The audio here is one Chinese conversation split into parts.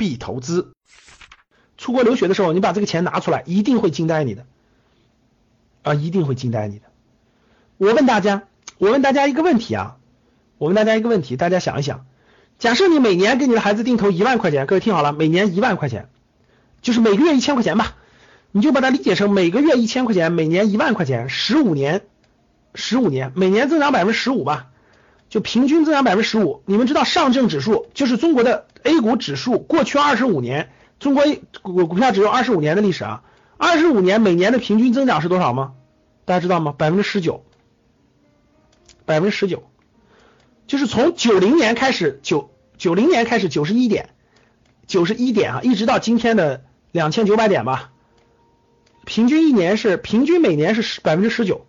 必投资。出国留学的时候，你把这个钱拿出来，一定会惊呆你的，啊，一定会惊呆你的。我问大家，我问大家一个问题啊，我问大家一个问题，大家想一想，假设你每年给你的孩子定投一万块钱，各位听好了，每年一万块钱，就是每个月一千块钱吧，你就把它理解成每个月一千块钱，每年一万块钱，十五年，十五年，每年增长百分之十五吧，就平均增长百分之十五。你们知道上证指数就是中国的 A 股指数，过去二十五年。中国股股票只有二十五年的历史啊，二十五年每年的平均增长是多少吗？大家知道吗？百分之十九，百分之十九，就是从九零年开始，九九零年开始九十一点，九十一点啊，一直到今天的两千九百点吧，平均一年是平均每年是十百分之十九，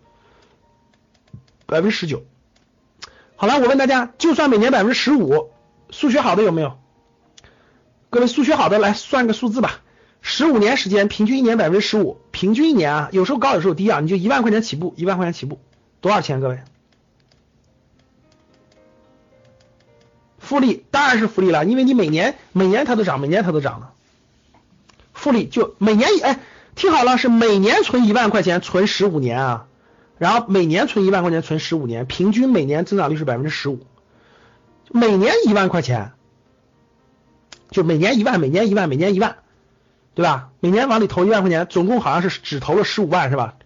百分之十九。好了，我问大家，就算每年百分之十五，数学好的有没有？各位数学好的来算个数字吧，十五年时间，平均一年百分之十五，平均一年啊，有时候高有时候低啊，你就一万块钱起步，一万块钱起步，多少钱？各位，复利当然是复利了，因为你每年每年它都涨，每年它都涨了，复利就每年哎，听好了，是每年存一万块钱，存十五年啊，然后每年存一万块钱，存十五年，平均每年增长率是百分之十五，每年一万块钱。就每年一万，每年一万，每年一万，对吧？每年往里投一万块钱，总共好像是只投了十五万，是吧？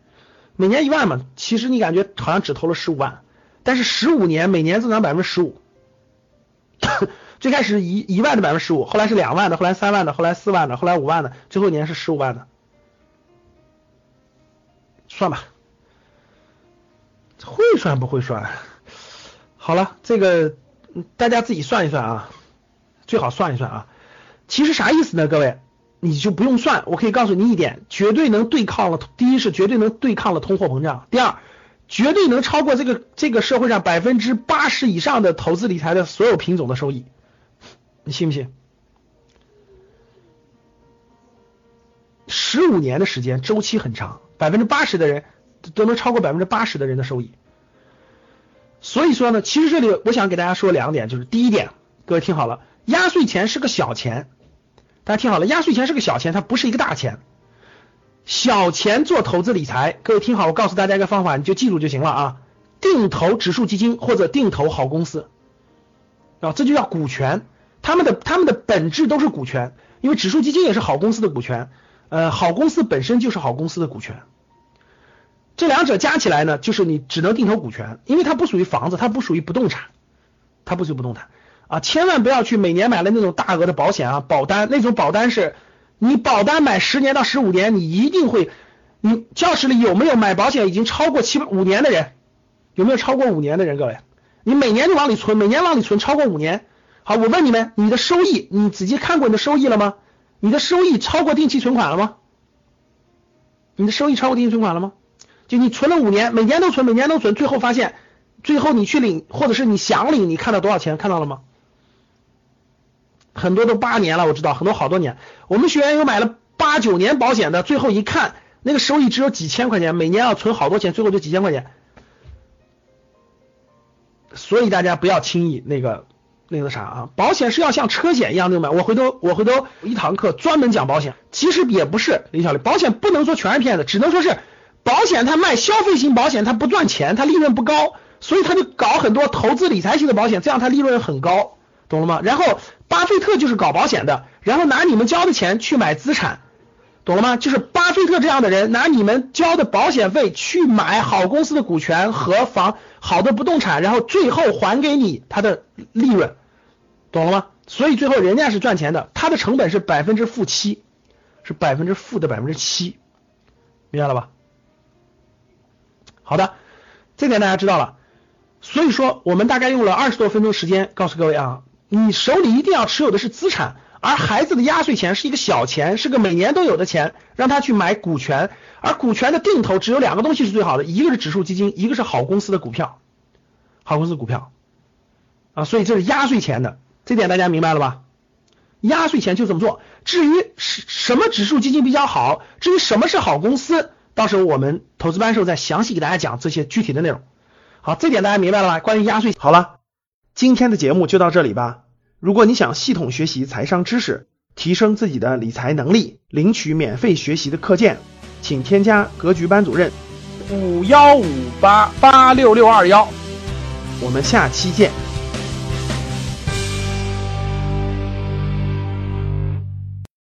每年一万嘛，其实你感觉好像只投了十五万，但是十五年每年增长百分之十五，最开始一一万的百分之十五，后来是两万的，后来三万的，后来四万的，后来五万的，最后一年是十五万的，算吧，算不会算？好了，这个大家自己算一算啊，最好算一算啊。其实啥意思呢？各位，你就不用算，我可以告诉你一点，绝对能对抗了。第一是绝对能对抗了通货膨胀，第二，绝对能超过这个这个社会上百分之八十以上的投资理财的所有品种的收益，你信不信？十五年的时间周期很长，百分之八十的人都能超过百分之八十的人的收益。所以说呢，其实这里我想给大家说两点，就是第一点，各位听好了，压岁钱是个小钱。大家听好了，压岁钱是个小钱，它不是一个大钱。小钱做投资理财，各位听好，我告诉大家一个方法，你就记住就行了啊。定投指数基金或者定投好公司啊，这就叫股权。他们的他们的本质都是股权，因为指数基金也是好公司的股权，呃，好公司本身就是好公司的股权。这两者加起来呢，就是你只能定投股权，因为它不属于房子，它不属于不动产，它不属于不动产。啊，千万不要去每年买了那种大额的保险啊，保单那种保单是，你保单买十年到十五年，你一定会，你教室里有没有买保险已经超过七五年的人？有没有超过五年的人？各位，你每年就往里存，每年往里存超过五年。好，我问你们，你的收益，你仔细看过你的收益了吗？你的收益超过定期存款了吗？你的收益超过定期存款了吗？就你存了五年，每年都存，每年都存，最后发现，最后你去领，或者是你想领，你看到多少钱？看到了吗？很多都八年了，我知道很多好多年。我们学员有买了八九年保险的，最后一看那个收益只有几千块钱，每年要存好多钱，最后就几千块钱。所以大家不要轻易那个那个啥啊，保险是要像车险一样的买。我回头我回头一堂课专门讲保险，其实也不是李小丽，保险不能说全是骗子，只能说是保险它卖消费型保险它不赚钱，它利润不高，所以他就搞很多投资理财型的保险，这样它利润很高，懂了吗？然后。巴菲特就是搞保险的，然后拿你们交的钱去买资产，懂了吗？就是巴菲特这样的人拿你们交的保险费去买好公司的股权和房好的不动产，然后最后还给你他的利润，懂了吗？所以最后人家是赚钱的，他的成本是百分之负七，是百分之负的百分之七，明白了吧？好的，这点大家知道了。所以说我们大概用了二十多分钟时间告诉各位啊。你手里一定要持有的是资产，而孩子的压岁钱是一个小钱，是个每年都有的钱，让他去买股权，而股权的定投只有两个东西是最好的，一个是指数基金，一个是好公司的股票，好公司股票啊，所以这是压岁钱的，这点大家明白了吧？压岁钱就这么做。至于什什么指数基金比较好，至于什么是好公司，到时候我们投资班时候再详细给大家讲这些具体的内容。好，这点大家明白了吧？关于压岁，好了，今天的节目就到这里吧。如果你想系统学习财商知识，提升自己的理财能力，领取免费学习的课件，请添加格局班主任五幺五八八六六二幺，我们下期见。